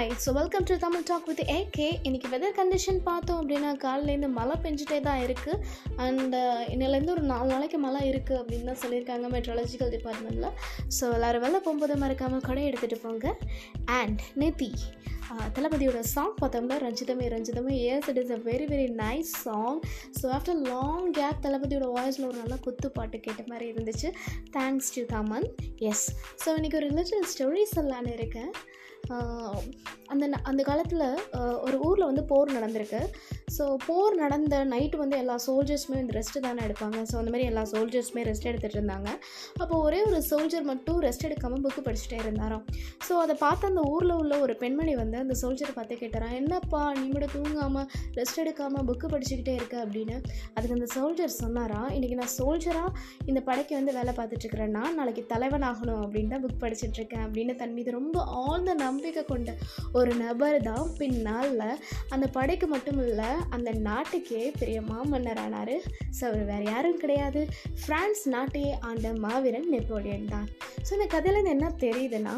Hi so welcome to Tamil talk with AK இன்றைக்கி weather condition பார்த்தோம் அப்படின்னா காலையிலேருந்து மழை பெஞ்சிட்டே தான் இருக்குது அண்ட் uh, இன்னிலேருந்து ஒரு நாலு நாளைக்கு மழை இருக்குது அப்படின்னு தான் சொல்லியிருக்காங்க மெட்ரலஜிக்கல் டிபார்ட்மெண்ட்டில் ஸோ எல்லோரும் வெளில போகும்போது மறக்காமல் கொடை எடுத்துகிட்டு போங்க. அண்ட் நிதி uh, தளபதியோட சாங் பார்த்தோம்ல Ranjithame Ranjithame. Yes it is a very very nice song so after long gap தளபதியோட வாய்ஸில் ஒரு நல்ல குத்து பாட்டு கேட்ட மாதிரி இருந்துச்சு. Thanks to Thaman S so இன்றைக்கி ஒரு ரிலிஜியல் ஸ்டோரிஸ் எல்லாம் இருக்கேன். அந்த ந- அந்த காலத்தில் ஒரு ஊரில் வந்து போர் நடந்திருக்கு. ஸோ போர் நடந்த நைட்டு வந்து எல்லா சோல்ஜர்ஸுமே வந்து ரெஸ்ட்டு தானே எடுப்பாங்க. ஸோ அந்த மாதிரி எல்லா சோல்ஜர்ஸுமே ரெஸ்ட் எடுத்துகிட்டு இருந்தாங்க. அப்போ ஒரே ஒரு சோல்ஜர் மட்டும் ரெஸ்ட் எடுக்காமல் புக்கு படிச்சுட்டே இருந்தாராம். ஸோ அதை பார்த்து அந்த ஊரில் உள்ள ஒரு பெண்மணி வந்து அந்த சோல்ஜரை பார்த்து கேட்டாராம் என்னப்பா நீ மட்டும் தூங்காமல் ரெஸ்ட் எடுக்காமல் புக்கு படிச்சுக்கிட்டே இருக்க அப்படின்னு. அதுக்கு அந்த சோல்ஜர் சொன்னாரா இன்றைக்கி நான் சோல்ஜராக இந்த படைக்கு வந்து வேலை பார்த்துட்ருக்கிறேன்னா நாளைக்கு தலைவன் ஆகணும் அப்படின்னு தான் புக் படிச்சுட்ருக்கேன் அப்படின்னு தன் மீது ரொம்ப ஆழ்ந்த நம்பிக்கை கொண்ட ஒரு நபர் தான் பின்னால் அந்த படைக்கு மட்டும் இல்லை அந்த நாட்டுக்கே பெரிய மாமன்னர் ஆனார் ஸோ அவர் வேறு யாரும் கிடையாது. ஃப்ரான்ஸ் நாட்டையே ஆண்ட மாவீரன் நெப்போலியன் தான். ஸோ இந்த கதையிலேருந்து என்ன தெரியுதுன்னா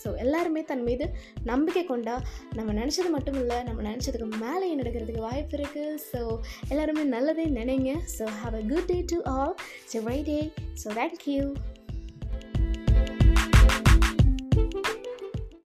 ஸோ எல்லாருமே தன் மீது நம்பிக்கை கொண்டா நம்ம நினச்சது மட்டும் இல்லை நம்ம நினச்சதுக்கு மேலேயே நடக்கிறதுக்கு வாய்ப்பு இருக்குது ஸோ எல்லாருமே நல்லதே நினைங்க. So have a good day to all so why day so thank you